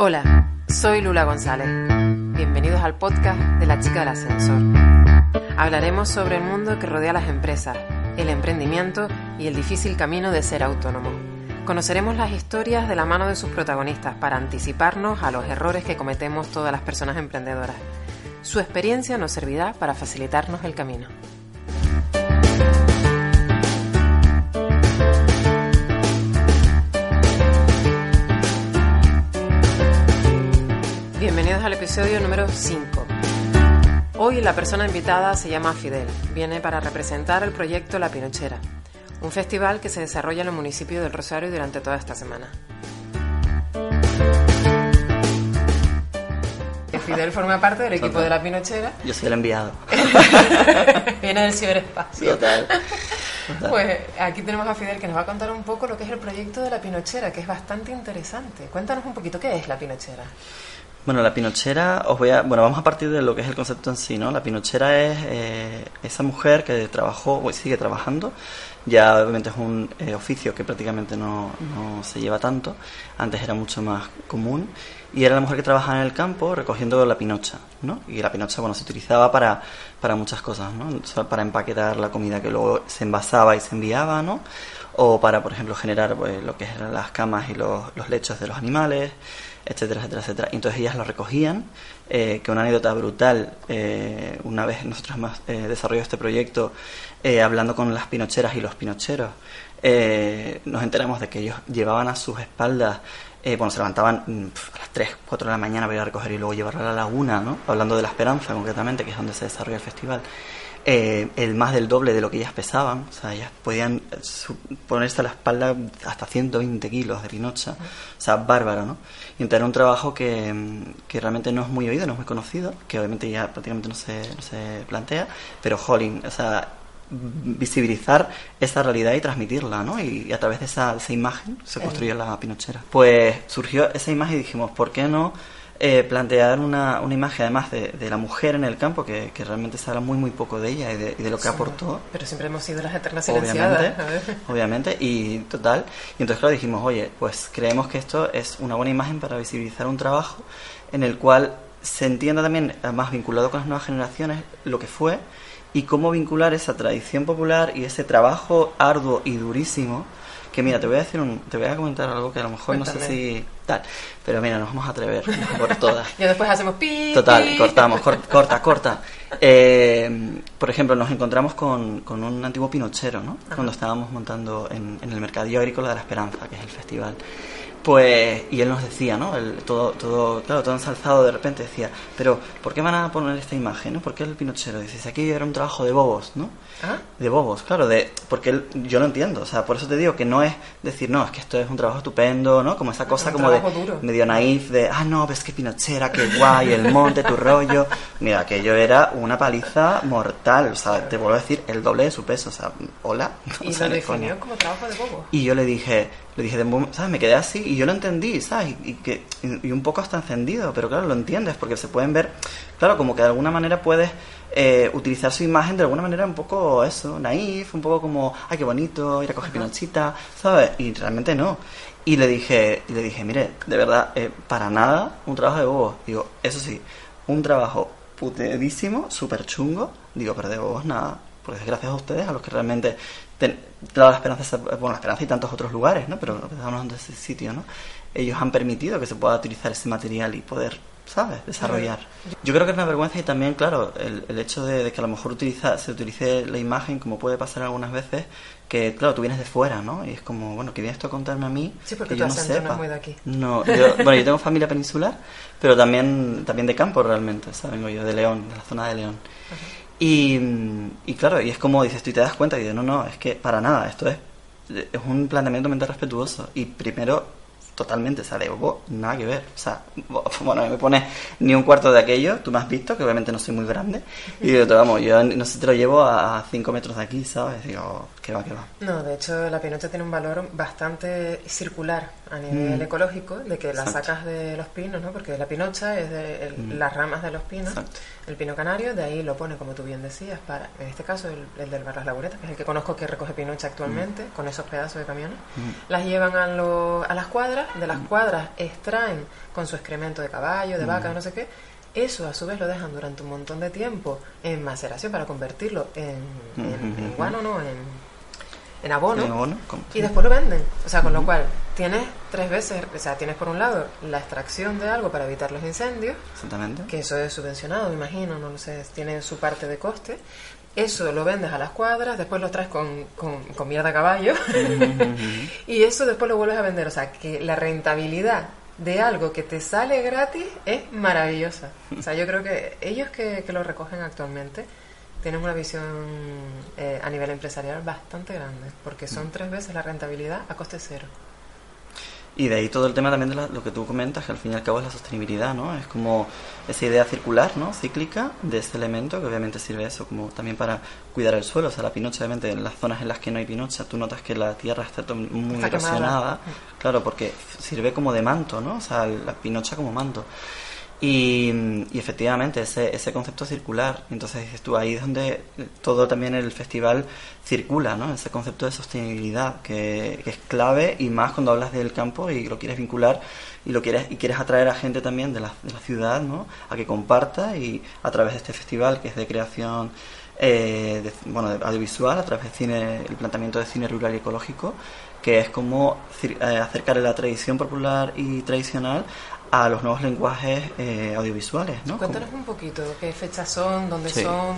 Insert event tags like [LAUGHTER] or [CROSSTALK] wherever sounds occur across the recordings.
Hola, soy Lula González. Bienvenidos al podcast de la chica del ascensor. Hablaremos sobre el mundo que rodea las empresas, el emprendimiento y el difícil camino de ser autónomo. Conoceremos las historias de la mano de sus protagonistas para anticiparnos a los errores que cometemos todas las personas emprendedoras. Su experiencia nos servirá para facilitarnos el camino. Episodio número 5. Hoy la persona invitada se llama Fidel. Viene para representar el proyecto La Pinochera, un festival que se desarrolla en el municipio del Rosario durante toda esta semana. Fidel forma parte del equipo de La Pinochera. Yo soy el enviado. [LAUGHS] Viene del ciberespacio. Total. Total. Pues aquí tenemos a Fidel que nos va a contar un poco lo que es el proyecto de La Pinochera, que es bastante interesante. Cuéntanos un poquito, ¿qué es La Pinochera? Bueno, la pinochera, os voy a, bueno, vamos a partir de lo que es el concepto en sí, ¿no? La pinochera es eh, esa mujer que trabajó, o sigue trabajando, ya obviamente es un eh, oficio que prácticamente no, no se lleva tanto, antes era mucho más común, y era la mujer que trabajaba en el campo recogiendo la pinocha, ¿no? Y la pinocha, bueno, se utilizaba para, para muchas cosas, ¿no? Para empaquetar la comida que luego se envasaba y se enviaba, ¿no? O para, por ejemplo, generar pues, lo que eran las camas y los, los lechos de los animales, etcétera, etcétera, etcétera. Y entonces ellas lo recogían, eh, que una anécdota brutal, eh, una vez nosotros hemos eh, este proyecto eh, hablando con las pinocheras y los pinocheros, nos enteramos de que ellos llevaban a sus espaldas, bueno, se levantaban mm, a las 3, 4 de la mañana para ir a recoger y luego llevarla a la laguna, ¿no? Hablando de la esperanza concretamente, que es donde se desarrolla el festival. Eh, el más del doble de lo que ellas pesaban, o sea, ellas podían ponerse a la espalda hasta 120 kilos de pinocha, o sea, bárbaro, ¿no? Y entonces era un trabajo que, que realmente no es muy oído, no es muy conocido, que obviamente ya prácticamente no se, no se plantea, pero jolín, o sea, visibilizar esa realidad y transmitirla, ¿no? Y, a través de esa, esa imagen se construyó la pinochera. Pues surgió esa imagen y dijimos, ¿por qué no eh, plantear una, una imagen además de, de la mujer en el campo, que, que realmente se habla muy muy poco de ella y de, y de lo que aportó? Pero siempre hemos sido las eternas Obviamente, silenciadas. Ver. obviamente, y total. Y entonces, claro, dijimos, oye, pues creemos que esto es una buena imagen para visibilizar un trabajo en el cual se entienda también, además vinculado con las nuevas generaciones, lo que fue y cómo vincular esa tradición popular y ese trabajo arduo y durísimo. Que mira, te voy a decir un, te voy a comentar algo que a lo mejor no sé si tal, pero mira, nos vamos a atrever por todas. [LAUGHS] Y después hacemos pi. Total, cortamos, cor- corta, corta. Eh, por ejemplo, nos encontramos con, con un antiguo pinochero, ¿no? Cuando estábamos montando en, en el Mercadillo Agrícola de la Esperanza, que es el festival. Pues, y él nos decía, ¿no? Él, todo, todo, claro, todo ensalzado de repente decía, pero ¿por qué van a poner esta imagen, no? ¿Por qué el pinochero? Dice, "Si aquí era un trabajo de bobos, ¿no? ¿Ah? De bobos, claro, de porque él- yo lo entiendo, o sea, por eso te digo que no es decir, no, es que esto es un trabajo estupendo, ¿no? Como esa cosa como de duro. medio naif de, ah, no, ves que pinochera, qué guay, el monte, tu rollo. Mira, aquello era una paliza mortal, o sea, te vuelvo a decir, el doble de su peso, o sea, hola. [LAUGHS] Y o sea, lo definió como trabajo de bobo. Y yo le dije, le dije, de ¿sabes? Me quedé así y yo lo entendí, ¿sabes? Y, y que, y, y un poco hasta encendido, pero claro, lo entiendes porque se pueden ver, claro, como que de alguna manera puedes eh, utilizar su imagen de alguna manera un poco eso, naif, un poco como, ay, qué bonito, ir a coger pinochita, ¿sabes? Y realmente no. Y le dije, y le dije, mire, de verdad, eh, para nada un trabajo de bobos. Digo, eso sí, un trabajo putedísimo, súper chungo, digo, pero de bobos nada. Porque es gracias a ustedes a los que realmente ten, la esperanza, bueno, la esperanza y tantos otros lugares, ¿no? Pero estamos hablando de ese sitio, ¿no? Ellos han permitido que se pueda utilizar ese material y poder, ¿sabes? Desarrollar. Yo creo que es una vergüenza y también, claro, el, el hecho de, de que a lo mejor utiliza, se utilice la imagen, como puede pasar algunas veces, que, claro, tú vienes de fuera, ¿no? Y es como, bueno, que vienes esto a contarme a mí, Sí, porque que yo no sepa. muy de aquí. No, yo, [LAUGHS] bueno, yo tengo familia peninsular, pero también, también de campo realmente, ¿sabes? Vengo yo de León, de la zona de León. Y, y claro, y es como dices tú te das cuenta y dices, no, no, es que para nada, esto es, es un planteamiento mental respetuoso. Y primero, totalmente, o sea, de nada que ver. O sea, [LAUGHS] bueno, me pones ni un cuarto de aquello, tú me has visto, que obviamente no soy muy grande, y digo, vamos, yo no sé, te lo llevo a 5 metros de aquí, ¿sabes? Digo, que va, que va. No, de hecho la pinocha tiene un valor bastante circular a nivel Mm. ecológico, de que la Exacto. sacas de los pinos, ¿no? Porque la pinocha es de el- Mm. las ramas de los pinos, Exacto. el pino canario, de ahí lo pone, como tú bien decías, para, en este caso el, el del Bar Las Laguretas, que es el que conozco que recoge pinocha actualmente, con esos pedazos de camiones. Mm. Las llevan a, lo- a las cuadras de las cuadras extraen con su excremento de caballo, de vaca, no sé qué, eso a su vez lo dejan durante un montón de tiempo en maceración para convertirlo en, en, guano, no, en, en abono, y después lo venden. O sea, con lo cual tienes tres veces, o sea, tienes por un lado la extracción de algo para evitar los incendios, Exactamente. que eso es subvencionado, me imagino, no lo sé, tiene su parte de coste. Eso lo vendes a las cuadras, después lo traes con, con, con mierda a caballo [LAUGHS] y eso después lo vuelves a vender. O sea, que la rentabilidad de algo que te sale gratis es maravillosa. O sea, yo creo que ellos que, que lo recogen actualmente tienen una visión eh, a nivel empresarial bastante grande, porque son tres veces la rentabilidad a coste cero. Y de ahí todo el tema también de lo que tú comentas, que al fin y al cabo es la sostenibilidad, ¿no? Es como esa idea circular, ¿no? Cíclica de este elemento, que obviamente sirve eso como también para cuidar el suelo. O sea, la pinocha, obviamente, en las zonas en las que no hay pinocha, tú notas que la tierra está muy erosionada. Claro, porque sirve como de manto, ¿no? O sea, la pinocha como manto. Y, efectivamente, ese, ese concepto circular. Entonces, dices tú, ahí es donde todo también el festival circula, ¿no? Ese concepto de sostenibilidad que, es clave y más cuando hablas del campo y lo quieres vincular y lo quieres y quieres atraer a gente también de la, de la ciudad, ¿no? A que comparta y a través de este festival que es de creación eh, bueno, de audiovisual, a través del cine, el planteamiento de cine rural y ecológico, que es como eh, acercar la tradición popular y tradicional a los nuevos lenguajes eh, audiovisuales. ¿no? Cuéntanos un poquito, ¿qué fechas son? ¿Dónde son?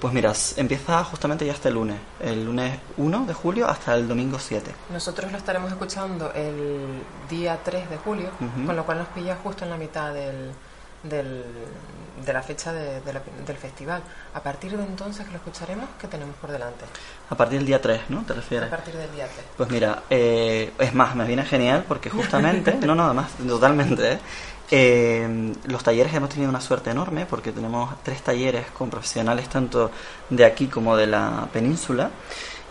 Pues mira, empieza justamente ya el lunes, el lunes 1 de julio hasta el domingo 7. Nosotros lo estaremos escuchando el día 3 de julio, con lo cual nos pilla justo en la mitad del, del, de la fecha del festival. A partir de entonces que lo escucharemos, ¿qué tenemos por delante? A partir del día 3, ¿no? ¿Te refieres? A partir del día 3. Pues mira, eh, es más, me viene genial porque justamente, [LAUGHS] no, nada más, totalmente, ¿eh? Eh, los talleres hemos tenido una suerte enorme porque tenemos tres talleres con profesionales tanto de aquí como de la península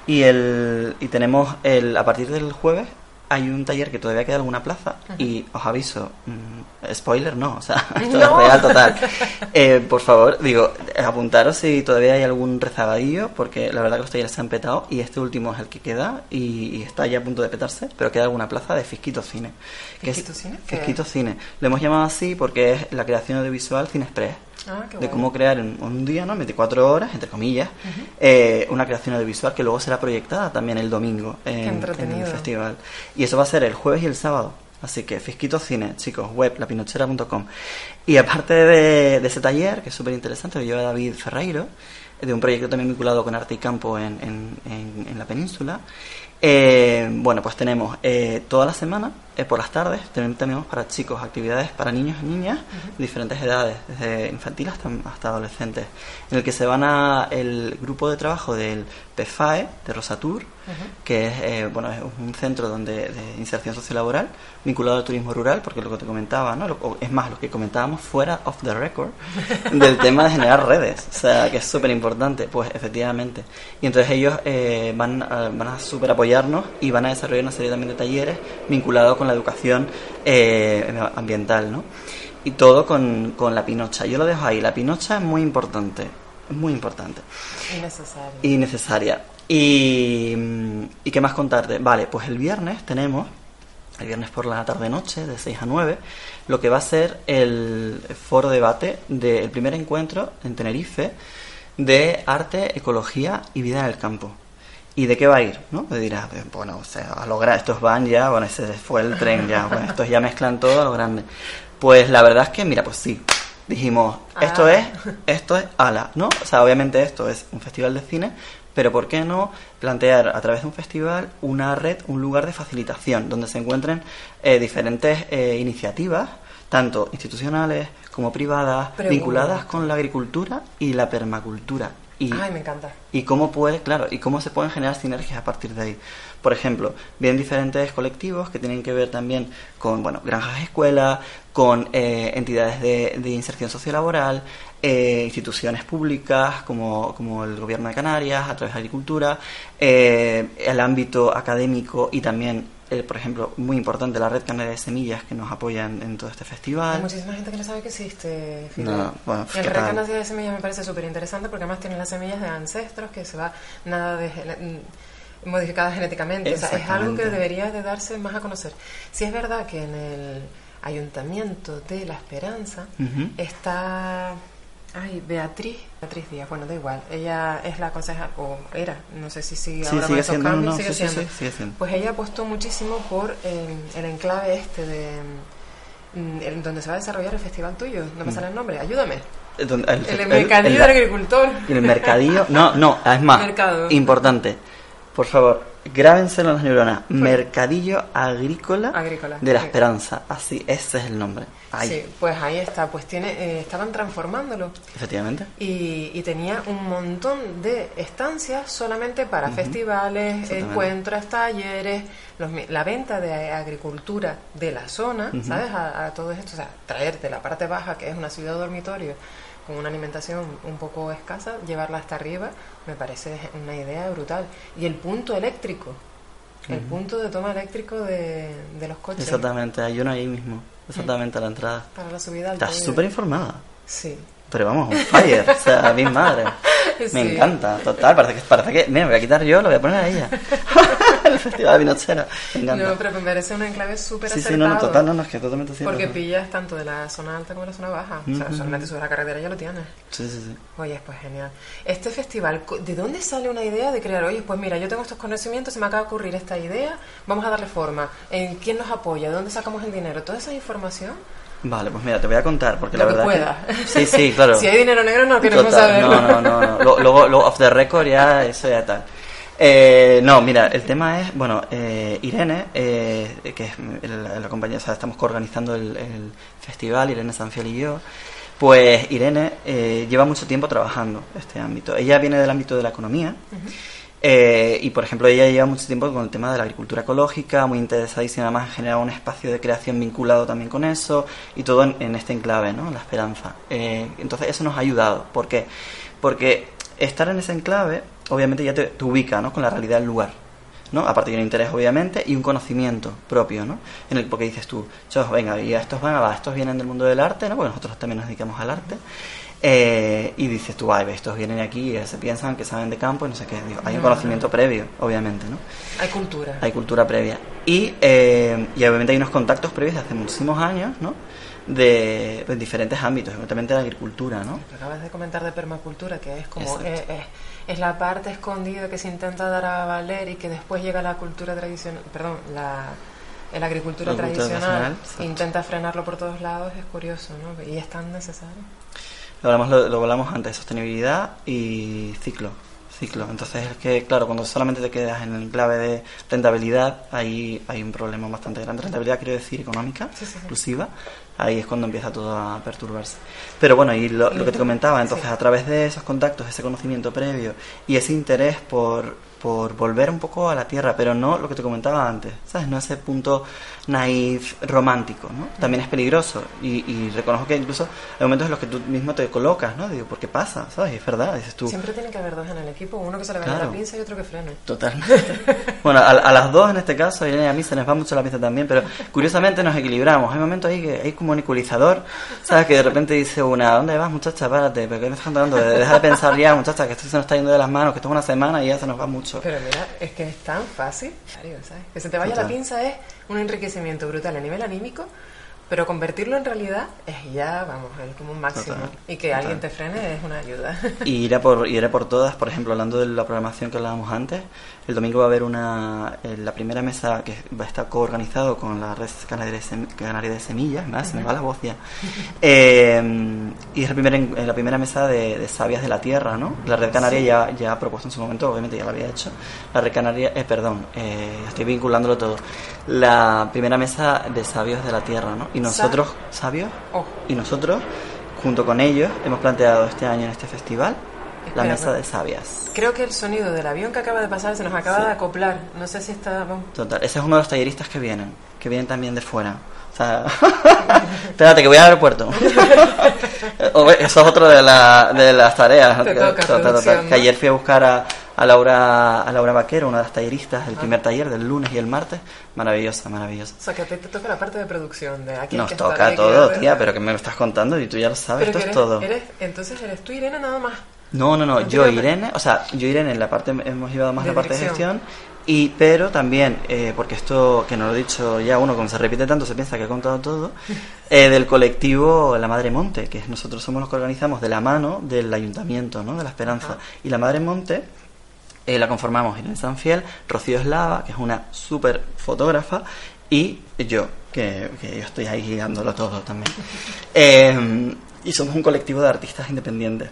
y, el, y tenemos el, a partir del jueves hay un taller que todavía queda alguna plaza y os aviso, mm, spoiler no, o sea, [LAUGHS] esto es real total. Eh, por favor, digo, apuntaros si todavía hay algún rezagadillo, porque la verdad que los talleres se han petado y este último es el que queda y, está ya a punto de petarse, pero queda alguna plaza de Fisquito Cine. ¿Fisquito Cine? Fisquito Cine. Lo hemos llamado así porque es la creación audiovisual Cine Express. Ah, de cómo crear en un día, ¿no? 24 horas, entre comillas, eh, una creación audiovisual que luego será proyectada también el domingo en, el festival. Y eso va a ser el jueves y el sábado. Así que Fisquito Cine, chicos, web, lapinochera.com. Y aparte de, ese taller, que es súper interesante, lo lleva David Ferreiro, de un proyecto también vinculado con arte y campo en, en la península. Eh, bueno, pues tenemos eh, toda la semana, eh, por las tardes, tenemos para chicos actividades para niños y niñas de diferentes edades, desde infantil hasta, hasta adolescentes, en el que se van a el grupo de trabajo del PFAE, de Rosatur, que es, eh, bueno, es un centro donde, de inserción sociolaboral vinculado al turismo rural, porque lo que te comentaba, ¿no? es más, lo que comentábamos fuera of the record, [LAUGHS] del tema de generar redes, o sea, que es súper importante, pues efectivamente. Y entonces ellos eh, van, a, van a súper apoyarnos y van a desarrollar una serie también de talleres vinculados con la educación eh, ambiental, ¿no? Y todo con, con la pinocha. Yo lo dejo ahí, la pinocha es muy importante, es muy importante. Y necesaria. Y necesaria. Y, ¿Y qué más contarte? Vale, pues el viernes tenemos, el viernes por la tarde-noche, de 6 a 9, lo que va a ser el foro debate del primer encuentro en Tenerife de arte, ecología y vida en el campo. ¿Y de qué va a ir? ¿No? Me dirás, bueno, o sea, a lograr, estos van ya, bueno, ese fue el tren ya, bueno, estos ya mezclan todo a lo grande. Pues la verdad es que, mira, pues sí, dijimos, esto ah. es, esto es ala, ¿no? O sea, obviamente esto es un festival de cine, pero ¿por qué no plantear a través de un festival una red, un lugar de facilitación, donde se encuentren eh, diferentes eh, iniciativas, tanto institucionales como privadas, vinculadas con la agricultura y la permacultura? Y, Ay, me encanta. Y cómo puede, claro, y cómo se pueden generar sinergias a partir de ahí. Por ejemplo, vienen diferentes colectivos que tienen que ver también con, bueno, granjas escuelas, con eh, entidades de, de, inserción sociolaboral, eh, instituciones públicas como, como, el gobierno de Canarias a través de agricultura, eh, el ámbito académico y también eh, por ejemplo, muy importante, la red canaria de semillas que nos apoyan en todo este festival. Hay muchísima gente que no sabe que existe. No, bueno, el red canaria de semillas me parece súper interesante porque además tiene las semillas de ancestros que se va nada de modificadas genéticamente. O sea, es algo que debería de darse más a conocer. Si es verdad que en el Ayuntamiento de La Esperanza está... Ay, Beatriz, Beatriz Díaz, bueno, da igual. Ella es la concejal, o era, no sé si sigue Sí, ahora sigue siendo, no, cambios, no, sigue sí, siendo. sí, sigue siendo. Pues ella apostó muchísimo por eh, el enclave este de... mm, el- donde se va a desarrollar el festival tuyo. No me sale el nombre, ayúdame. El, el- El, el- mercadillo el- del agricultor. El mercadillo. No, no, es más. [LAUGHS] Mercado. Importante. Por favor, grábenselo en las neuronas. Mercadillo Agrícola, Agrícola, de la sí. Esperanza. Así, ese es el nombre. Ahí, Sí, pues ahí está. Pues tiene, eh, estaban transformándolo efectivamente. y, y tenía un montón de estancias solamente para festivales, encuentros, talleres, los la venta de agricultura de la zona, Ujú. ¿sabes? A, a todo esto, o sea, traerte la parte baja, que es una ciudad dormitorio, con una alimentación un poco escasa, llevarla hasta arriba, me parece una idea brutal. Y el punto eléctrico, el punto de toma eléctrico de, de los coches Exactamente, hay uno ahí mismo. Exactamente a la entrada. para la subida al Estás súper informada. Sí. Pero vamos, un fire. o sea, mi madre. [LAUGHS] [LAUGHS] Me encanta, total. Parece que, parece que. Mira, me voy a quitar yo, lo voy a poner a ella. [LAUGHS] el festival de Pinochera. Me encanta. No, pero me parece un enclave súper sí, acertado. sí, no, no, total, no, no, es que totalmente cierto. Porque pillas tanto de la zona alta como de la zona baja. O sea, solamente subes la carretera y ya lo tienes. Sí, sí, sí. Oye, pues genial. Este festival, ¿de dónde sale una idea de crear? Oye, pues mira, yo tengo estos conocimientos, se me acaba de ocurrir esta idea, vamos a darle forma. ¿En quién nos apoya? ¿De dónde sacamos el dinero? Toda esa información. Vale, pues mira, te voy a contar, porque Lo la que verdad. pueda. que- Sí, sí, [LAUGHS] claro. si hay dinero negro, no queremos Total, saberlo. No, no, no, no. Luego, luego, off the record, ya, eso ya tal. Eh, no, mira, el tema es, bueno, eh, Irene, eh, que es la compañía, o sea, estamos coorganizando el, el festival, Irene Sanfiel y yo, pues Irene eh, lleva mucho tiempo trabajando este ámbito. Ella viene del ámbito de la economía. Eh, y por ejemplo, ella lleva mucho tiempo con el tema de la agricultura ecológica, muy interesadísima además en generar un espacio de creación vinculado también con eso y todo en, este enclave, ¿no? La esperanza. Eh, entonces, eso nos ha ayudado. ¿Por qué? Porque estar en ese enclave, obviamente, ya te, te ubica, ¿no? Con la realidad del lugar. ¿no? Aparte de un interés, obviamente, y un conocimiento propio, ¿no? En el porque dices tú, chos, venga, y a estos van, va, estos vienen del mundo del arte, ¿no? Porque nosotros también nos dedicamos al arte. Eh, y dices tú, ay, estos vienen aquí y se piensan que saben de campo y no sé qué. Digo, hay un conocimiento previo, obviamente, ¿no? Hay cultura. Hay cultura previa. Y, eh, y obviamente hay unos contactos previos de hace muchísimos años, ¿no? De, de diferentes ámbitos, evidentemente la agricultura, ¿no? Acabas de comentar de permacultura, que es como Exacto. eh, eh, es la parte escondida que se intenta dar a valer y que después llega la cultura tradicional, perdón, la, la agricultura La agricultura tradicional, intenta frenarlo por todos lados, es curioso, ¿no? Y es tan necesario. Lo hablamos, lo, lo hablamos antes, sostenibilidad y ciclo. Ciclo. Entonces es que, claro, cuando solamente te quedas en el clave de rentabilidad, ahí hay un problema bastante grande. Rentabilidad quiero decir económica, Sí, sí, sí. exclusiva. Ahí es cuando empieza todo a perturbarse. Pero bueno, y lo, lo que te comentaba, entonces a través de esos contactos, ese conocimiento previo y ese interés por, por volver un poco a la tierra, pero no lo que te comentaba antes, ¿sabes? No ese punto naif, romántico, ¿no? También es peligroso y, y reconozco que incluso hay momentos en los que tú mismo te colocas, ¿no? Digo, ¿por qué pasa? ¿Sabes? Es verdad, dices tú. Siempre tiene que haber dos en el equipo, uno que se le vaya Claro. la pinza y otro que frene. Totalmente. [LAUGHS] bueno, a, a las dos en este caso, a Irene y a mí se nos va mucho la pinza también, pero curiosamente nos equilibramos. Hay momentos ahí que hay como un ecualizador, ¿sabes? Que de repente dice una, ¿dónde vas muchacha? Párate, ¿pero qué me estás contando? Deja de pensar ya, muchacha, que esto se nos está yendo de las manos, que esto es una semana y ya se nos va mucho. Pero mira, es que es tan fácil. Que se te vaya Total. la pinza es un enriquecimiento brutal a nivel anímico, pero convertirlo en realidad es ya, vamos, es como un máximo. Total, Y que total. alguien te frene es una ayuda. [LAUGHS] Y iré por, iré por todas, por ejemplo, hablando de la programación que hablábamos antes, el domingo va a haber una, eh, la primera mesa que va a estar coorganizado con la red canaria de, semillas, ¿verdad? se me va la voz ya, Eh, y es la primera, la primera mesa de, de sabias de la tierra, ¿no? La red canaria ya, ya ha propuesto en su momento, obviamente ya lo había hecho, la red canaria, eh, perdón, eh, estoy vinculándolo todo, la primera mesa de sabios de la tierra, ¿no? Y nosotros, ¿sabios? Oh, Y nosotros, junto con ellos, hemos planteado este año en este festival la Espera, mesa de sabias. creo que el sonido del avión que acaba de pasar se nos acaba Sí. de acoplar. No sé si está... Total, ese es uno de los talleristas que vienen, que vienen también de fuera. O sea, [LAUGHS] espérate, que voy al aeropuerto. [LAUGHS] Eso es otro de, la, de las tareas. Te toca, producción, Que ¿no? ayer fui a buscar a, a Laura a Laura Vaquero, una de las talleristas del primer taller del lunes y el martes. Maravillosa, maravillosa. O sea, que te, te toca la parte de producción. De aquí Nos que toca todo, tía, pero que me lo estás contando y tú ya lo sabes, Pero esto es todo. eres- entonces eres tú, Irene, nada más. No, no, no, yo Irene, o sea, yo Irene en la parte, hemos llevado más De la parte de gestión Y, pero también, eh, porque esto, que no lo he dicho ya uno, como se repite tanto, se piensa que he contado todo, [LAUGHS] eh, del colectivo La Madre Monte, que nosotros somos los que organizamos de la mano del Ayuntamiento ¿no? de la Esperanza. Y La Madre Monte eh, la conformamos Irene Sanfiel, Rocío Eslava, que es una súper fotógrafa, y yo, que, que, yo estoy ahí guiándolo todo también. [LAUGHS] y somos un colectivo de artistas independientes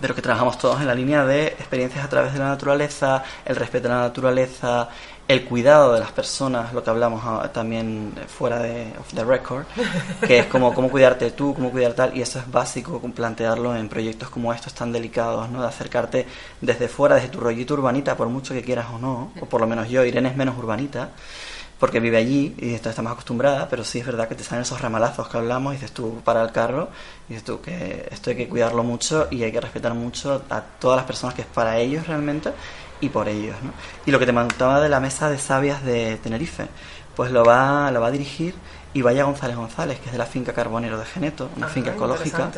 pero que trabajamos todos en la línea de experiencias a través de la naturaleza, el respeto a la naturaleza, el cuidado de las personas, lo que hablamos ah, también fuera de off the record, que es como cómo cuidarte tú, cómo cuidar tal, y eso es básico plantearlo en proyectos como estos tan delicados, ¿no? De acercarte desde fuera, desde tu rollito urbanita, por mucho que quieras o no, o por lo menos yo, Irene es menos urbanita, porque vive allí y está, está más acostumbrada, pero sí es verdad que te salen esos ramalazos que hablamos y dices tú para el carro y dices tú que esto hay que cuidarlo mucho y hay que respetar mucho a todas las personas que es para ellos realmente y por ellos. ¿no? Y lo que te mandaba de la mesa de sabias de Tenerife, pues lo va, lo va a dirigir y vaya González González, que es de la finca Carbonero de Geneto, una ah, finca ecológica.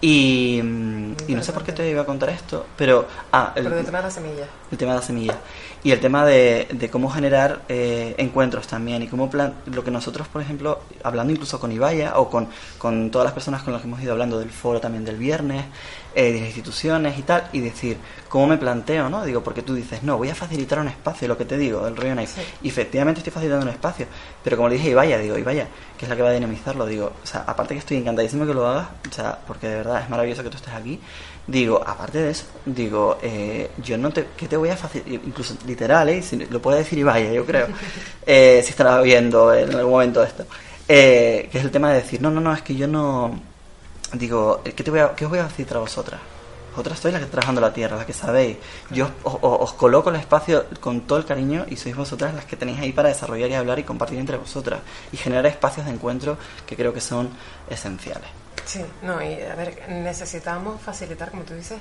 Y, y, no sé por qué te iba a contar esto, pero... Ah, el, pero tema de la semilla. El tema de la semilla y el tema de, de cómo generar eh, encuentros también y cómo plan, lo que nosotros, por ejemplo, hablando incluso con Ibaya o con, con todas las personas con las que hemos ido hablando del foro también del viernes, eh, de las instituciones y tal, y decir, ¿cómo me planteo? no Digo, porque tú dices, no, voy a facilitar un espacio, lo que te digo, del rollo Nice. Y efectivamente estoy facilitando un espacio, pero como le dije Ibaya, digo, Ibaya, que es la que va a dinamizarlo, digo, o sea, aparte que estoy encantadísimo que lo hagas, o sea, porque de verdad es maravilloso que tú estés aquí, digo, aparte de eso, digo, eh, yo no te, ¿qué te voy a facilitar? Incluso literal, ¿eh? lo puede decir Ibaya, yo creo, [LAUGHS] eh, si estará viendo en algún momento esto, eh, que es el tema de decir, no, no, no, es que yo no, digo, ¿qué, te voy a, qué os voy a facilitar a vosotras? Vosotras sois las que trabajando la tierra, las que sabéis. Yo os, os, coloco el espacio con todo el cariño y sois vosotras las que tenéis ahí para desarrollar y hablar y compartir entre vosotras y generar espacios de encuentro que creo que son esenciales. Sí, no, y a ver, necesitamos facilitar, como tú dices,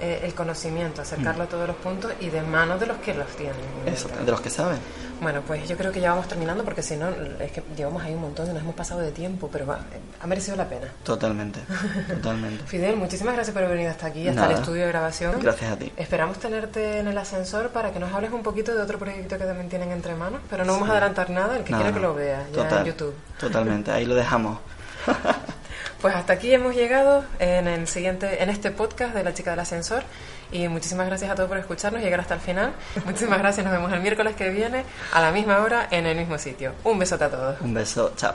eh, el conocimiento, acercarlo a todos los puntos y de manos de los que los tienen. Eso, de los que saben. Bueno, pues yo creo que ya vamos terminando porque si no, es que llevamos ahí un montón y nos hemos pasado de tiempo, pero ha merecido la pena. Totalmente, [LAUGHS] totalmente. Fidel, muchísimas gracias por venido hasta aquí, hasta el estudio de grabación. Gracias a ti. Esperamos tenerte en el ascensor para que nos hables un poquito de otro proyecto que también tienen entre manos, pero no vamos a adelantar nada, el que quiera que lo vea, ya en YouTube. Totalmente, ahí lo dejamos. [LAUGHS] Pues hasta aquí hemos llegado en el siguiente, en este podcast de la chica del ascensor. Y muchísimas gracias a todos por escucharnos llegar hasta el final. [LAUGHS] Muchísimas gracias, nos vemos el miércoles que viene a la misma hora en el mismo sitio. Un besote a todos. Un beso, chao.